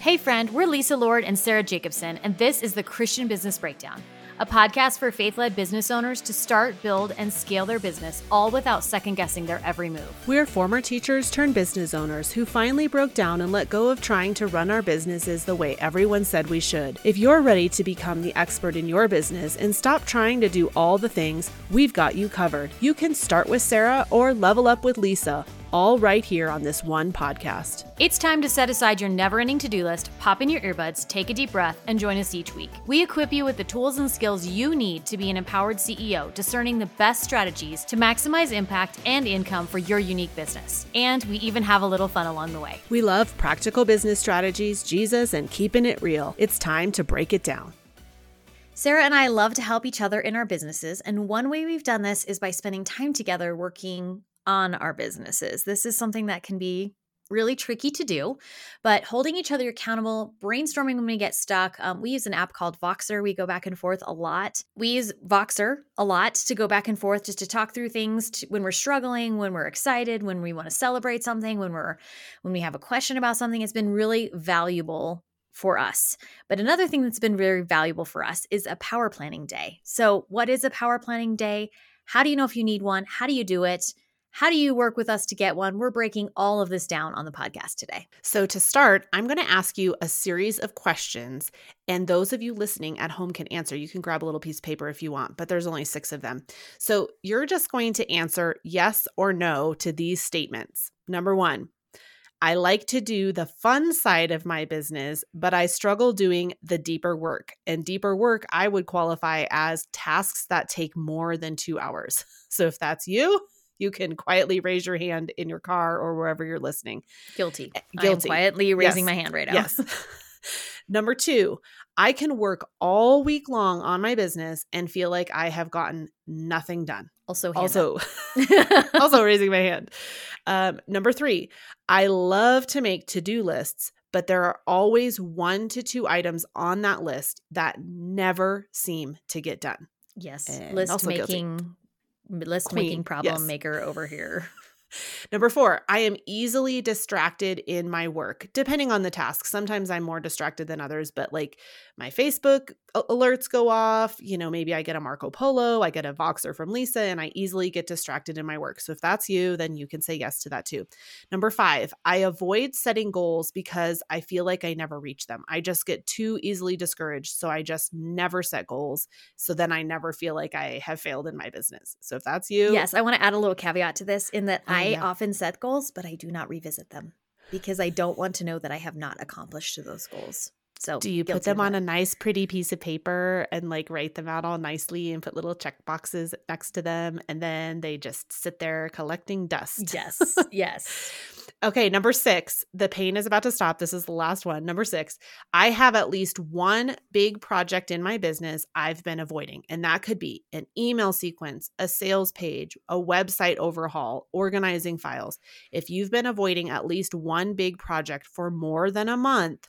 Hey, friend, we're Lisa Lord and Sarah Jacobson, and this is the Christian Business Breakdown, a podcast for faith led business owners to start, build, and scale their business, all without second guessing their every move. We're former teachers turned business owners who finally broke down and let go of trying to run our businesses the way everyone said we should. If you're ready to become the expert in your business and stop trying to do all the things, we've got you covered. You can start with Sarah or level up with Lisa all right here on this one podcast. It's time to set aside your never ending to do list, pop in your earbuds, take a deep breath, and join us each week. We equip you with the tools and skills you need to be an empowered CEO, discerning the best strategies to maximize impact and income for your unique business. And we even have a little fun along the way. We love practical business strategies, Jesus, and keeping it real. It's time to break it down. Sarah and I love to help each other in our businesses, and one way we've done this is by spending time together working on our businesses. This is something that can be really tricky to do, but holding each other accountable, brainstorming when we get stuck. Um, we use an app called Voxer. We go back and forth a lot. We use Voxer a lot to go back and forth just to talk through things to, when we're struggling, when we're excited, when we want to celebrate something, when we're when we have a question about something. It's been really valuable for us. But another thing that's been very valuable for us is a power planning day. So, what is a power planning day? How do you know if you need one? How do you do it? How do you work with us to get one? We're breaking all of this down on the podcast today. So, to start, I'm going to ask you a series of questions, and those of you listening at home can answer. You can grab a little piece of paper if you want, but there's only six of them. So, you're just going to answer yes or no to these statements. Number one, I like to do the fun side of my business, but I struggle doing the deeper work. And deeper work, I would qualify as tasks that take more than two hours. So, if that's you, you can quietly raise your hand in your car or wherever you're listening. Guilty. Guilty. quietly raising yes. my hand right now. Yes. Number two, I can work all week long on my business and feel like I have gotten nothing done. Also, also, also raising my hand. Um, number three, I love to make to do lists, but there are always one to two items on that list that never seem to get done. Yes, and list making guilty list Queen. making problem yes. maker over here. Number four, I am easily distracted in my work, depending on the task. Sometimes I'm more distracted than others, but like my Facebook alerts go off. You know, maybe I get a Marco Polo, I get a Voxer from Lisa, and I easily get distracted in my work. So if that's you, then you can say yes to that too. Number five, I avoid setting goals because I feel like I never reach them. I just get too easily discouraged. So I just never set goals. So then I never feel like I have failed in my business. So if that's you. Yes, I want to add a little caveat to this in that I yeah. often set goals, but I do not revisit them because I don't want to know that I have not accomplished those goals. So do you put them on a nice pretty piece of paper and like write them out all nicely and put little check boxes next to them and then they just sit there collecting dust? Yes. yes. Okay, number 6. The pain is about to stop. This is the last one. Number 6. I have at least one big project in my business I've been avoiding. And that could be an email sequence, a sales page, a website overhaul, organizing files. If you've been avoiding at least one big project for more than a month,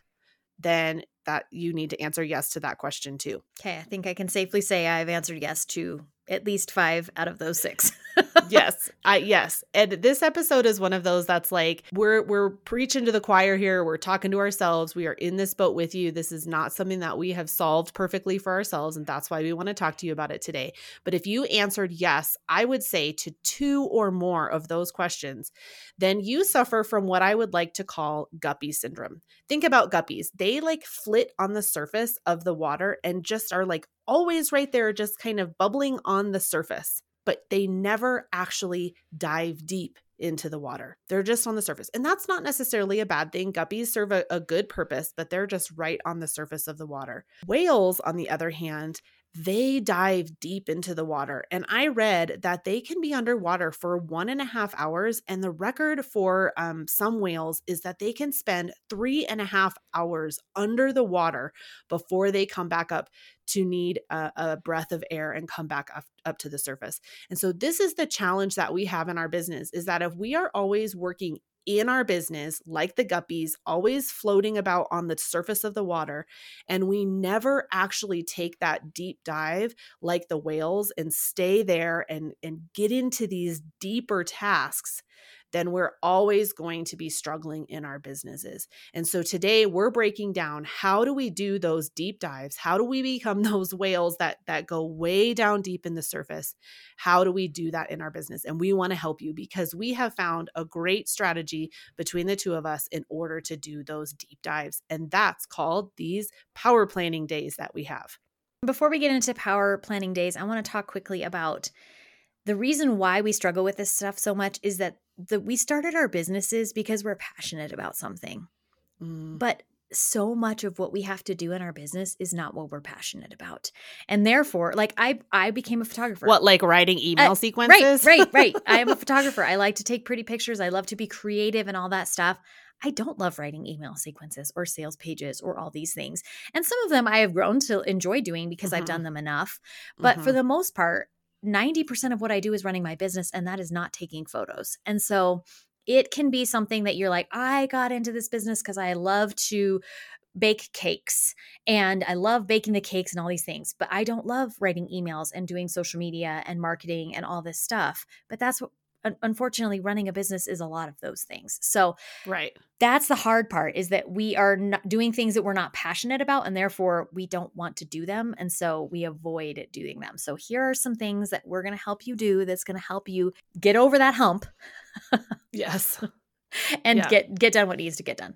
then that you need to answer yes to that question too. Okay, I think I can safely say I've answered yes to at least five out of those six. yes, I yes. And this episode is one of those that's like we're we're preaching to the choir here. We're talking to ourselves. We are in this boat with you. This is not something that we have solved perfectly for ourselves, and that's why we want to talk to you about it today. But if you answered yes, I would say to two or more of those questions, then you suffer from what I would like to call guppy syndrome. Think about guppies. They like flit on the surface of the water and just are like always right there, just kind of bubbling on the surface, but they never actually dive deep into the water. They're just on the surface. And that's not necessarily a bad thing. Guppies serve a, a, good purpose, but they're just right on the surface of the water. Whales, on the other hand, they dive deep into the water. And I read that they can be underwater for one and a half hours. And the record for um, some whales is that they can spend three and a half hours under the water before they come back up to need a, a breath of air and come back up, up to the surface. And so this is the challenge that we have in our business is that if we are always working in our business, like the guppies, always floating about on the surface of the water. And we never actually take that deep dive like the whales and stay there and, and get into these deeper tasks then we're always going to be struggling in our businesses. And so today we're breaking down how do we do those deep dives? How do we become those whales that that go way down deep in the surface? How do we do that in our business? And we want to help you because we have found a great strategy between the two of us in order to do those deep dives. And that's called these power planning days that we have. Before we get into power planning days, I want to talk quickly about the reason why we struggle with this stuff so much is that the, we started our businesses because we're passionate about something. Mm. But so much of what we have to do in our business is not what we're passionate about. And therefore, like I I became a photographer. What like writing email uh, sequences? Right, right, right. I am a photographer. I like to take pretty pictures. I love to be creative and all that stuff. I don't love writing email sequences or sales pages or all these things. And some of them I have grown to enjoy doing because mm-hmm. I've done them enough. But mm-hmm. for the most part, 90% of what I do is running my business, and that is not taking photos. And so it can be something that you're like, I got into this business because I love to bake cakes and I love baking the cakes and all these things, but I don't love writing emails and doing social media and marketing and all this stuff. But that's what unfortunately running a business is a lot of those things. So right. that's the hard part is that we are not doing things that we're not passionate about and therefore we don't want to do them and so we avoid doing them. So here are some things that we're going to help you do that's going to help you get over that hump yes. and yeah. get get done what needs to get done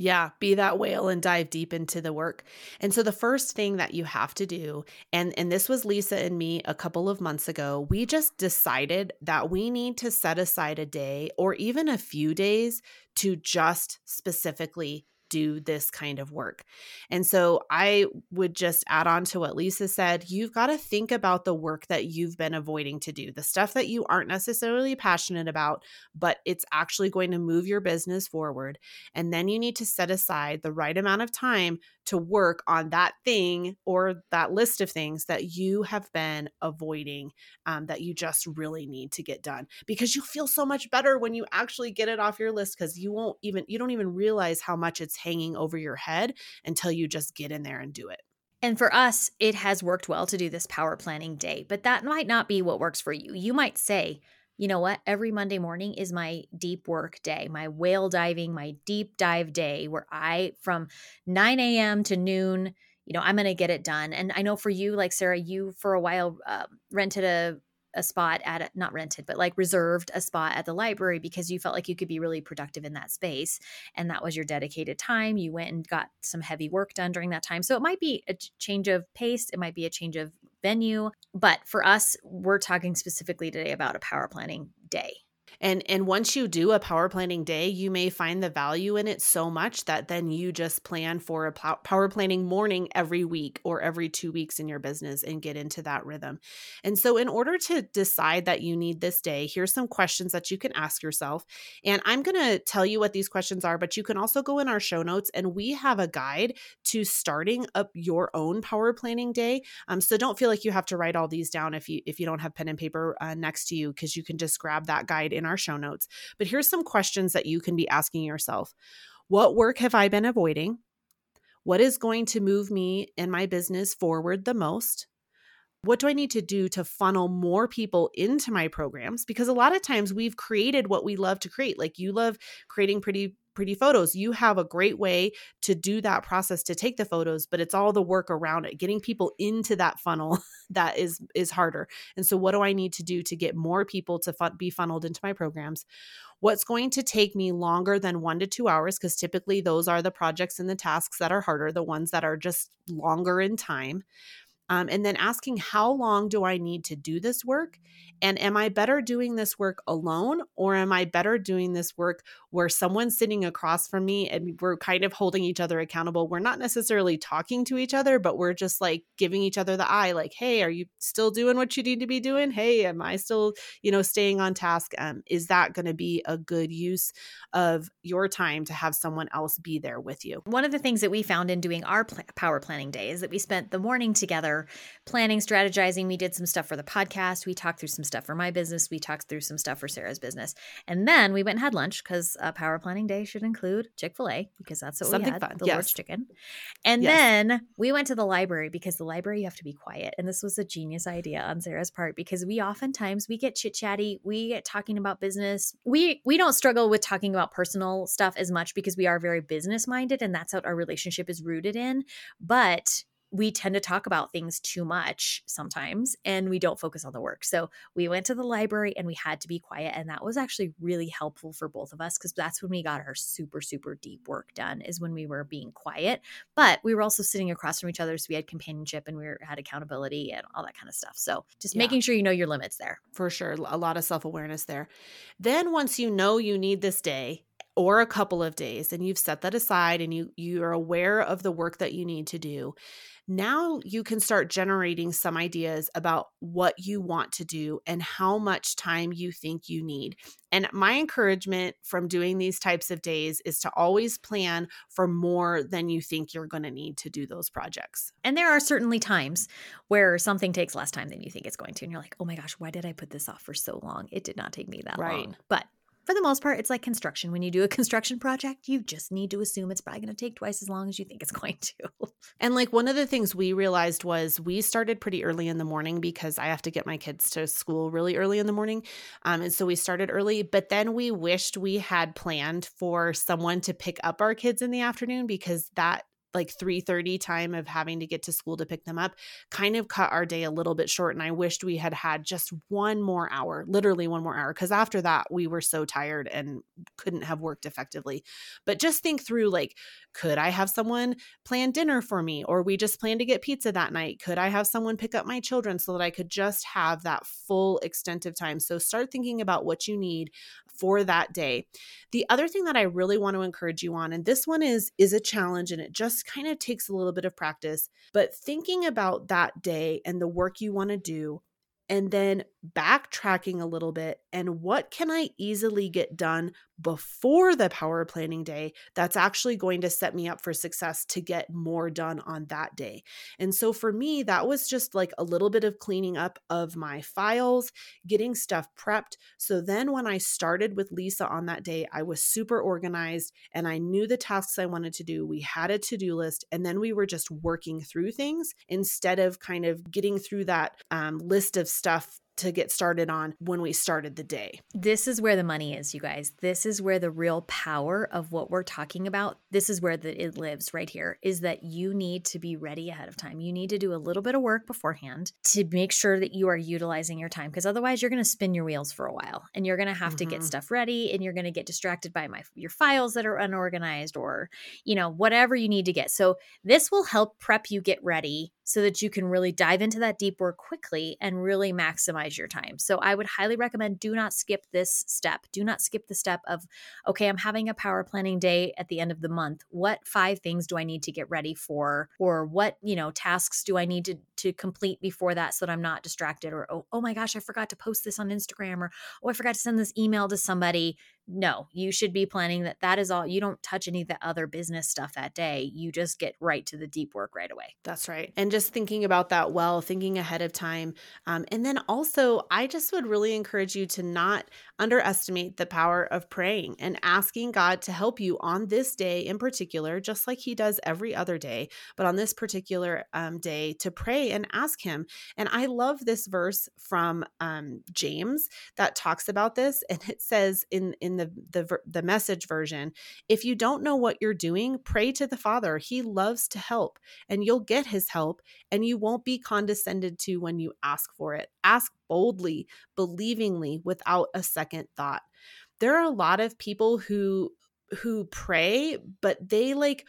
yeah, be that whale and dive deep into the work. And so the first thing that you have to do and and this was Lisa and me a couple of months ago, we just decided that we need to set aside a day or even a few days to just specifically do this kind of work. And so I would just add on to what Lisa said. You've got to think about the work that you've been avoiding to do, the stuff that you aren't necessarily passionate about, but it's actually going to move your business forward. And then you need to set aside the right amount of time to work on that thing or that list of things that you have been avoiding um, that you just really need to get done because you feel so much better when you actually get it off your list because you won't even you don't even realize how much it's hanging over your head until you just get in there and do it and for us, it has worked well to do this power planning day, but that might not be what works for you. You might say, you know what? Every Monday morning is my deep work day, my whale diving, my deep dive day, where I, from 9 a.m. to noon, you know, I'm going to get it done. And I know for you, like Sarah, you for a while uh, rented a a spot at a, not rented but like reserved a spot at the library because you felt like you could be really productive in that space and that was your dedicated time you went and got some heavy work done during that time so it might be a change of pace it might be a change of venue. But for us, we're talking specifically today about a power planning day. And and once you do a power planning day, you may find the value in it so much that then you just plan for a power planning morning every week or every 2 weeks in your business and get into that rhythm. And so in order to decide that you need this day, here's some questions that you can ask yourself. And I'm going to tell you what these questions are, but you can also go in our show notes and we have a guide to starting up your own power planning day. Um, so don't feel like you have to write all these down if you if you don't have pen and paper uh, next to you because you can just grab that guide in our show notes. But here's some questions that you can be asking yourself What work have I been avoiding? What is going to move me and my business forward the most? What do I need to do to funnel more people into my programs? Because a lot of times we've created what we love to create. Like you love creating pretty pretty photos. You have a great way to do that process to take the photos, but it's all the work around it. Getting people into that funnel that is is harder. And so what do I need to do to get more people to be funneled into my programs? What's going to take me longer than 1 to 2 hours because typically those are the projects and the tasks that are harder, the ones that are just longer in time. Um, and then asking how long do I need to do this work? And am I better doing this work alone or am I better doing this work where someone's sitting across from me and we're kind of holding each other accountable? We're not necessarily talking to each other, but we're just like giving each other the eye, like, hey, are you still doing what you need to be doing? Hey, am I still, you know, staying on task? Um, is that going to be a good use of your time to have someone else be there with you? One of the things that we found in doing our pl- power planning day is that we spent the morning together were planning, strategizing. We did some stuff for the podcast. We talked through some stuff for my business. We talked through some stuff for Sarah's business. And then we went and had lunch because a power planning day should include Chick fil A because that's what Something we had, fun. the yes. Lord's Chicken. And yes. then we went to the library because the library you have to be quiet. And this was a genius idea on Sarah's part because we oftentimes we get chit chatty, we get talking about business. We we don't struggle with talking about personal stuff as much because we are very business minded and that's what our relationship is rooted in. But we tend to talk about things too much sometimes and we don't focus on the work. So we went to the library and we had to be quiet. And that was actually really helpful for both of us because that's when we got our super, super deep work done, is when we were being quiet. But we were also sitting across from each other. So we had companionship and we were, had accountability and all that kind of stuff. So just yeah. making sure you know your limits there. For sure. A lot of self awareness there. Then once you know you need this day, or a couple of days and you've set that aside and you you're aware of the work that you need to do now you can start generating some ideas about what you want to do and how much time you think you need. And my encouragement from doing these types of days is to always plan for more than you think you're going to need to do those projects. And there are certainly times where something takes less time than you think it's going to. And you're like, oh my gosh, why did I put this off for so long? It did not take me that right. long. But for the most part, it's like construction. When you do a construction project, you just need to assume it's probably going to take twice as long as you think it's going to. And like one of the things we realized was we started pretty early in the morning because I have to get my kids to school really early in the morning. Um, and so we started early, but then we wished we had planned for someone to pick up our kids in the afternoon because that like 3:30 time of having to get to school to pick them up kind of cut our day a little bit short and I wished we had had just one more hour, literally one more hour cuz after that we were so tired and couldn't have worked effectively. But just think through like could I have someone plan dinner for me or we just plan to get pizza that night? Could I have someone pick up my children so that I could just have that full extent of time? So start thinking about what you need for that day. The other thing that I really want to encourage you on and this one is is a challenge and it just kind of takes a little bit of practice, but thinking about that day and the work you want to do and then backtracking a little bit and what can I easily get done before the power planning day that's actually going to set me up for success to get more done on that day. And so for me, that was just like a little bit of cleaning up of my files, getting stuff prepped. So then when I started with Lisa on that day, I was super organized and I knew the tasks I wanted to do. We had a to do list and then we were just working through things instead of kind of getting through that um, list of stuff to get started on when we started the day. This is where the money is, you guys. This is where the real power of what we're talking about, this is where the, it lives right here, is that you need to be ready ahead of time. You need to do a little bit of work beforehand to make sure that you are utilizing your time because otherwise you're going to spin your wheels for a while and you're going to have mm-hmm. to get mm-hmm. stuff ready and you're going to get distracted by my your files that are unorganized or, you know, whatever you need to get. So this will help prep you get ready so that you can really dive into that deep work quickly and really your time. So I would highly recommend do not skip this step. Do not skip the step of, okay, I'm having a power planning day at the end of the month. What five things do I need to get ready for? Or what, you know, tasks do I need to, to complete before that so that I'm not distracted? Or, oh, oh my gosh, I forgot to post this on Instagram. Or, oh, I forgot to send this email to somebody no, you should be planning that that is all. You don't touch any of the other business stuff that day. You just get right to the deep work right away. That's right. And just thinking about that well, thinking ahead of time. Um, and then also, I just would really encourage you to not underestimate the power of praying and asking God to help you on this day in particular, just like He does every other day, but on this particular um, day to pray and ask Him. And I love this verse from um, James that talks about this. And it says in, in the, the the message version if you don't know what you're doing pray to the father. He loves to help and you'll get his help and you won't be condescended to when you ask for it. Ask boldly believingly without a second thought. There are a lot of people who who pray but they like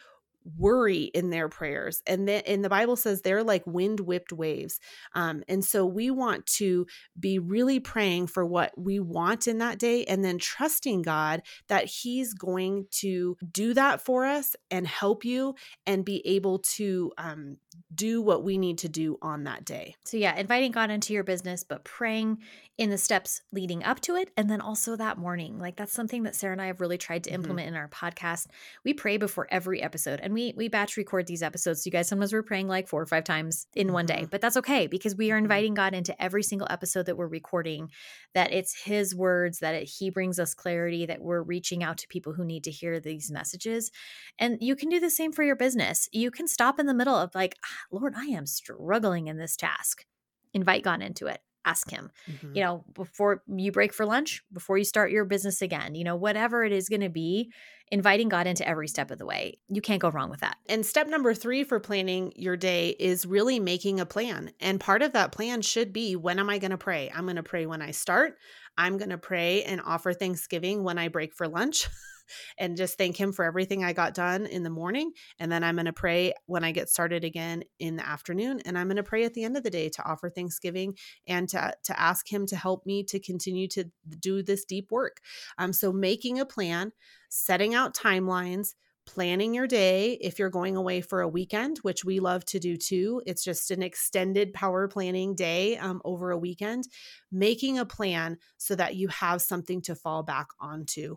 worry in their prayers and then and the bible says they're like wind whipped waves um, and so we want to be really praying for what we want in that day and then trusting god that he's going to do that for us and help you and be able to um, do what we need to do on that day. So, yeah, inviting God into your business, but praying in the steps leading up to it. And then also that morning. Like, that's something that Sarah and I have really tried to Mhm. implement in our podcast. We pray before every episode and we we batch record these episodes. So you guys sometimes we're praying like four or five times in one day, Mhm. but that's okay because we are Mhm. inviting God into every single episode that we're recording, that it's his words, that it, he brings us clarity, that we're reaching out to people who need to hear these messages. And you can do the same for your business. You can stop in the middle of like, "Ah, Lord, I am struggling in this task. Invite God into it. Ask him Mhm. you know, before you break for lunch, before you start your business again, you know, whatever it is going to be, inviting God into every step of the way. You can't go wrong with that. And step number three for planning your day is really making a plan. And part of that plan should be when am I going to pray? I'm going to pray when I start. I'm going to pray and offer Thanksgiving when I break for lunch and just thank Him for everything I got done in the morning. And then I'm going to pray when I get started again in the afternoon. And I'm going to pray at the end of the day to offer Thanksgiving and to, to ask Him to help me to continue to do this deep work. Um, so making a plan, setting out timelines, planning your day if you're going away for a weekend, which we love to do too. It's just an extended power planning day um, over a weekend, making a plan so that you have something to fall back onto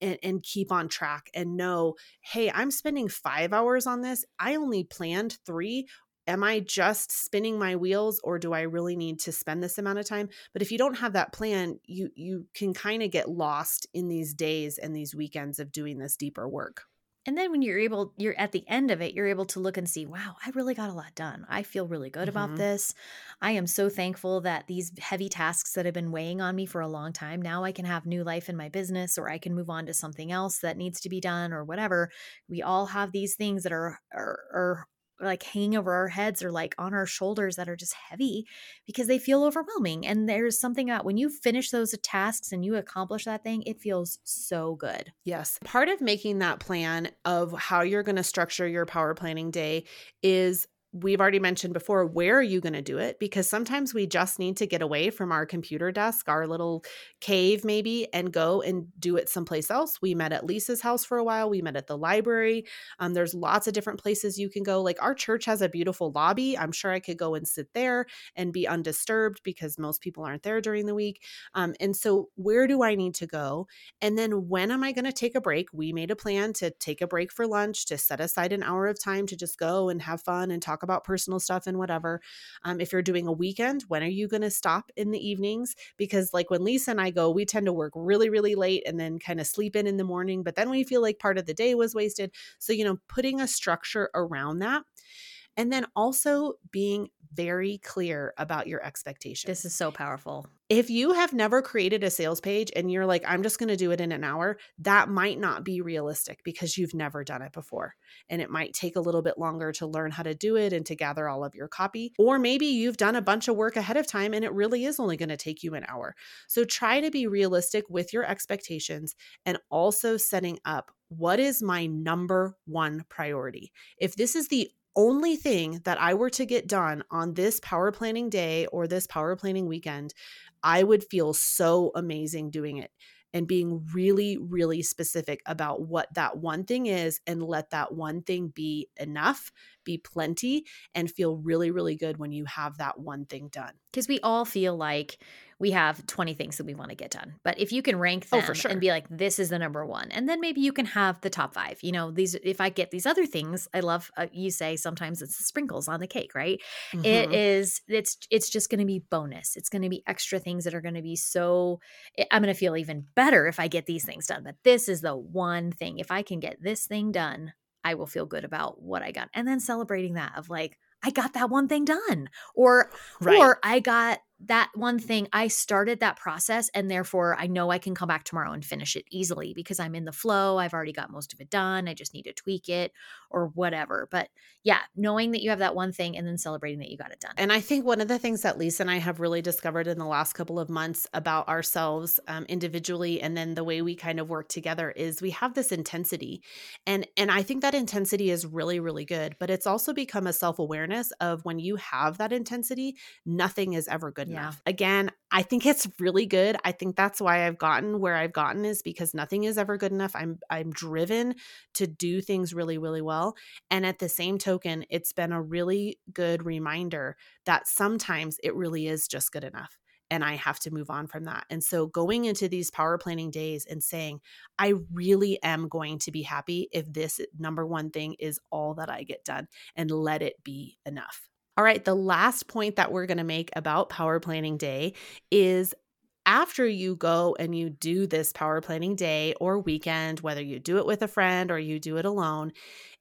and, and keep on track and know, hey, I'm spending five hours on this. I only planned three. Am I just spinning my wheels or do I really need to spend this amount of time? But if you don't have that plan, you you can kind of get lost in these days and these weekends of doing this deeper work. And then when you're able, you're at the end of it, you're able to look and see, wow, I really got a lot done. I feel really good about Mhm. this. I am so thankful that these heavy tasks that have been weighing on me for a long time, now I can have new life in my business or I can move on to something else that needs to be done or whatever. We all have these things that are, are, are like hanging over our heads or like on our shoulders that are just heavy because they feel overwhelming. And there's something that when you finish those tasks and you accomplish that thing, it feels so good. Yes. Part of making that plan of how you're going to structure your power planning day is we've already mentioned before where are you going to do it? Because sometimes we just need to get away from our computer desk our little cave maybe and go and do it someplace else. We met at lisa's house for a while we met at the library um, there's lots of different places you can go. Like our church has a beautiful lobby i'm sure i could go and sit there and be undisturbed because most people aren't there during the week. Um, and so where do i need to go? And then when am I going to take a break? We made a plan to take a break for lunch, to set aside an hour of time to just go and have fun and talk about personal stuff and whatever. Um, if you're doing a weekend, when are you going to stop in the evenings? Because, like when Lisa and I go, we tend to work really, really late and then kind of sleep in in the morning, but then we feel like part of the day was wasted. So, you know, putting a structure around that. And then also being very clear about your expectations. This is so powerful. If you have never created a sales page and you're like, I'm just going to do it in an hour, that might not be realistic because you've never done it before. And it might take a little bit longer to learn how to do it and to gather all of your copy. Or maybe you've done a bunch of work ahead of time and it really is only going to take you an hour. So try to be realistic with your expectations and also setting up what is my number one priority. If this is the only thing that I were to get done on this power planning day or this power planning weekend, I would feel so amazing doing it and being really, really specific about what that one thing is and let that one thing be enough, be plenty, and feel really, really good when you have that one thing done. Because we all feel like we have 20 things that we want to get done. But if you can rank Oh, them for sure. and be like, this is the number one, and then maybe you can have the top five. You know, these, if I get these other things, I love, uh, you say sometimes it's the sprinkles on the cake, right? It Mhm. is, it's, it's just going to be bonus. It's going to be extra things that are going to be so, I- I'm going to feel even better if I get these things done. But this is the one thing. If I can get this thing done, I will feel good about what I got. And then celebrating that of like, I got that one thing done. Or Right. or I got that one thing. I started that process and therefore I know I can come back tomorrow and finish it easily because I'm in the flow. I've already got most of it done. I just need to tweak it or whatever. But yeah, knowing that you have that one thing and then celebrating that you got it done. And I think one of the things that Lisa and I have really discovered in the last couple of months about ourselves um, individually, and then the way we kind of work together, is we have this intensity, and and I think that intensity is really really good. But it's also become a self awareness of when you have that intensity, nothing is ever good yeah. Again, I think it's really good. I think that's why I've gotten where I've gotten is because nothing is ever good enough. I'm I'm driven to do things really really well. And at the same token, it's been a really good reminder that sometimes it really is just good enough and I have to move on from that. And so going into these power planning days and saying, I really am going to be happy if this number one thing is all that I get done and let it be enough. All right, the last point that we're going to make about power planning day is after you go and you do this power planning day or weekend, whether you do it with a friend or you do it alone,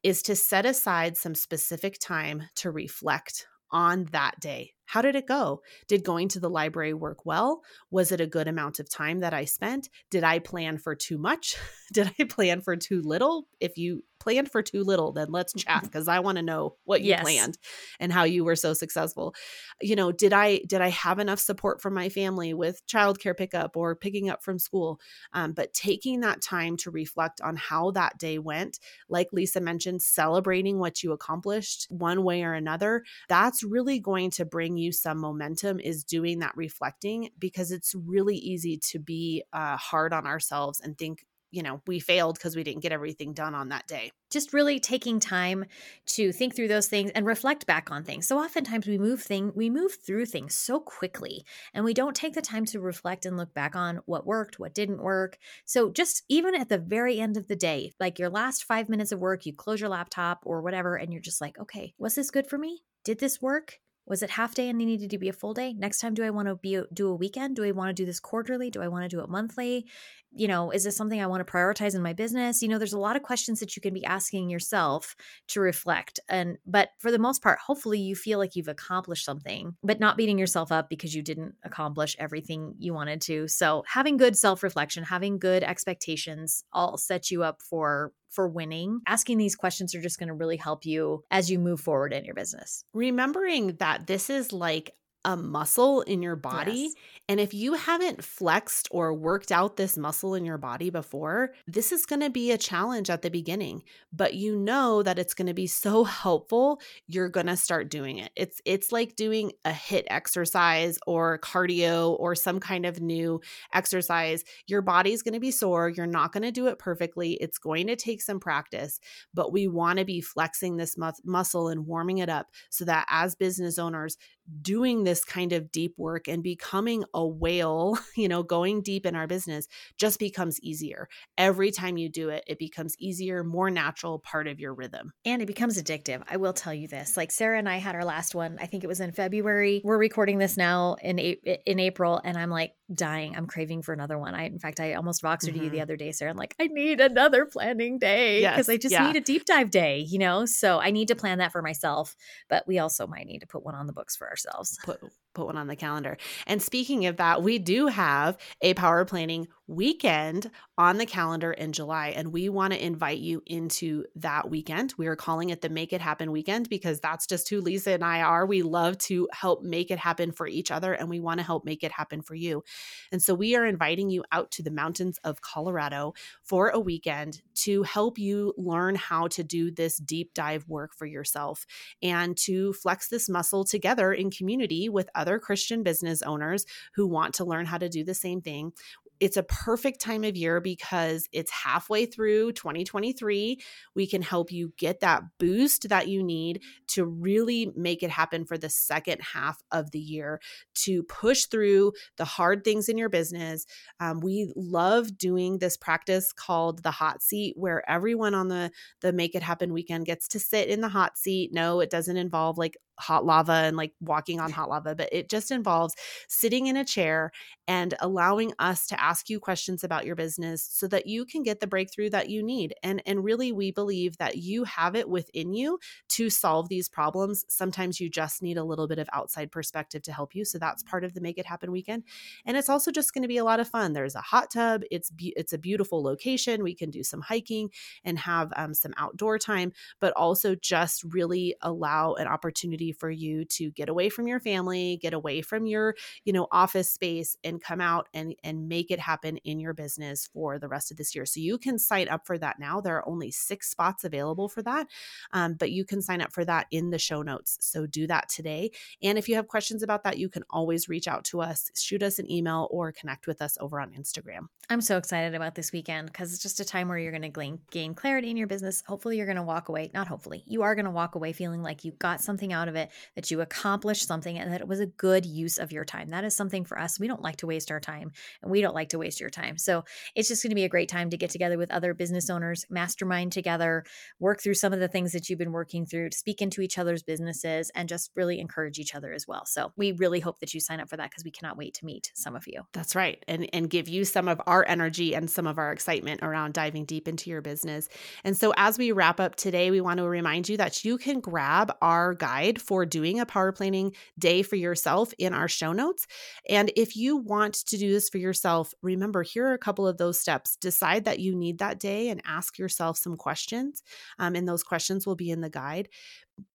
is to set aside some specific time to reflect on that day. How did it go? Did going to the library work well? Was it a good amount of time that I spent? Did I plan for too much? Did I plan for too little? If you planned for too little, then let's chat because I want to know what you yes. planned and how you were so successful. You know, did I did I have enough support from my family with childcare pickup or picking up from school? Um, but taking that time to reflect on how that day went, like Lisa mentioned, celebrating what you accomplished one way or another, that's really going to bring you some momentum. Is doing that reflecting because it's really easy to be uh, hard on ourselves and think you know, we failed because we didn't get everything done on that day. Just really taking time to think through those things and reflect back on things. So oftentimes we move thing we move through things so quickly and we don't take the time to reflect and look back on what worked, what didn't work. So just even at the very end of the day, like your last 5 minutes of work, you close your laptop or whatever and you're just like, "Okay, was this good for me? Did this work? Was it half day and it needed to be a full day? Next time, do I want to be do a weekend? Do I want to do this quarterly? Do I want to do it monthly? You know, is this something I want to prioritize in my business? You know, there's a lot of questions that you can be asking yourself to reflect. And but for the most part, hopefully you feel like you've accomplished something, but not beating yourself up because you didn't accomplish everything you wanted to. So having good self-reflection, having good expectations all set you up for for winning. Asking these questions are just going to really help you as you move forward in your business. Remembering that this is like a muscle in your body. Yes. And if you haven't flexed or worked out this muscle in your body before, this is going to be a challenge at the beginning, but you know that it's going to be so helpful, you're going to start doing it. It's it's like doing a HIIT exercise or cardio or some kind of new exercise. Your body's going to be sore, you're not going to do it perfectly. It's going to take some practice, but we want to be flexing this mu- muscle and warming it up so that as business owners, doing this kind of deep work and becoming a whale, you know, going deep in our business just becomes easier. Every time you do it, it becomes easier, more natural, part of your rhythm. And it becomes addictive. I will tell you this. Like Sarah and I had our last one, I think it was in February. We're recording this now in in April and I'm like dying. I'm craving for another one. I in fact I almost voxed mm-hmm. to you the mm-hmm. other day, Sarah. I'm like, I need another planning day because yes. I just yeah. need a deep dive day, you know? So I need to plan that for myself, but we also might need to put one on the books for ourselves. Put put one on the calendar. And speaking of that, we do have a power planning weekend on the calendar in July, and we want to invite you into that weekend. We are calling it the Make It Happen weekend because that's just who Lisa and I are. We love to help make it happen for each other, and we want to help make it happen for you. And so we are inviting you out to the mountains of Colorado for a weekend to help you learn how to do this deep dive work for yourself and to flex this muscle together in community with other Christian business owners who want to learn how to do the same thing it's a perfect time of year because it's halfway through 2023. We can help you get that boost that you need to really make it happen for the second half of the year to push through the hard things in your business. Um, we love doing this practice called the hot seat, where everyone on the the Make It Happen weekend gets to sit in the hot seat. No, it doesn't involve like hot lava and like walking on hot lava, but it just involves sitting in a chair and allowing us to ask you questions about your business so that you can get the breakthrough that you need. And and really we believe that you have it within you to solve these problems. Sometimes you just need a little bit of outside perspective to help you. So that's part of the Make It Happen weekend. And it's also just going to be a lot of fun. There's a hot tub. It's be- it's a beautiful location. We can do some hiking and have um, some outdoor time, but also just really allow an opportunity opportunity for you to get away from your family, get away from your, you know, office space and come out and and make it happen in your business for the rest of this year. So you can sign up for that now. There are only six spots available for that, um, but you can sign up for that in the show notes. So do that today. And if you have questions about that, you can always reach out to us, shoot us an email, or connect with us over on Instagram. I'm so excited about this weekend because it's just a time where you're going to gain, gain clarity in your business. Hopefully, you're going to walk away, not hopefully, you are going to walk away feeling like you got something out of it, that you accomplished something, and that it was a good use of your time. That is something for us. We don't like to waste our time, and we don't like to waste your time. So it's just going to be a great time to get together with other business owners, mastermind together, work through some of the things that you've been working through, speak into each other's businesses, and just really encourage each other as well. So we really hope that you sign up for that because we cannot wait to meet some of you. That's right. And and give you some of our energy and some of our excitement around diving deep into your business. And so as we wrap up today, we want to remind you that you can grab our guide for doing a power planning day for yourself in our show notes. And if you want to do this for yourself, remember here are a couple of those steps. Decide that you need that day and ask yourself some questions. Um, and those questions will be in the guide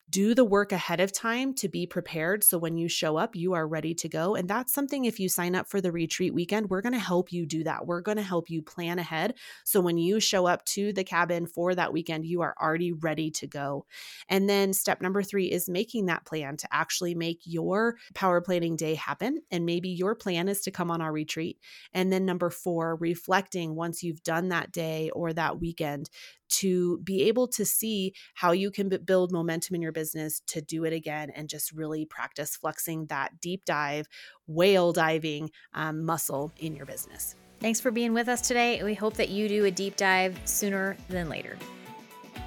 do the work ahead of time to be prepared so when you show up you are ready to go and that's something if you sign up for the retreat weekend we're going to help you do that. We're going to help you plan ahead so when you show up to the cabin for that weekend you are already ready to go. And then step number 3 is making that plan to actually make your power planning day happen and maybe your plan is to come on our retreat. And then number 4 reflecting once you've done that day or that weekend to be able to see how you can build momentum in your business to do it again and just really practice flexing that deep dive, whale diving um, muscle in your business. Thanks for being with us today. We hope that you do a deep dive sooner than later.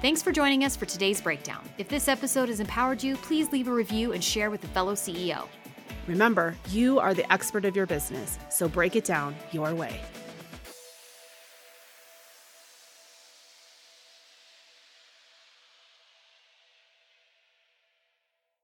Thanks for joining us for today's breakdown. If this episode has empowered you, please leave a review and share with a fellow CEO. Remember, you are the expert of your business, so break it down your way.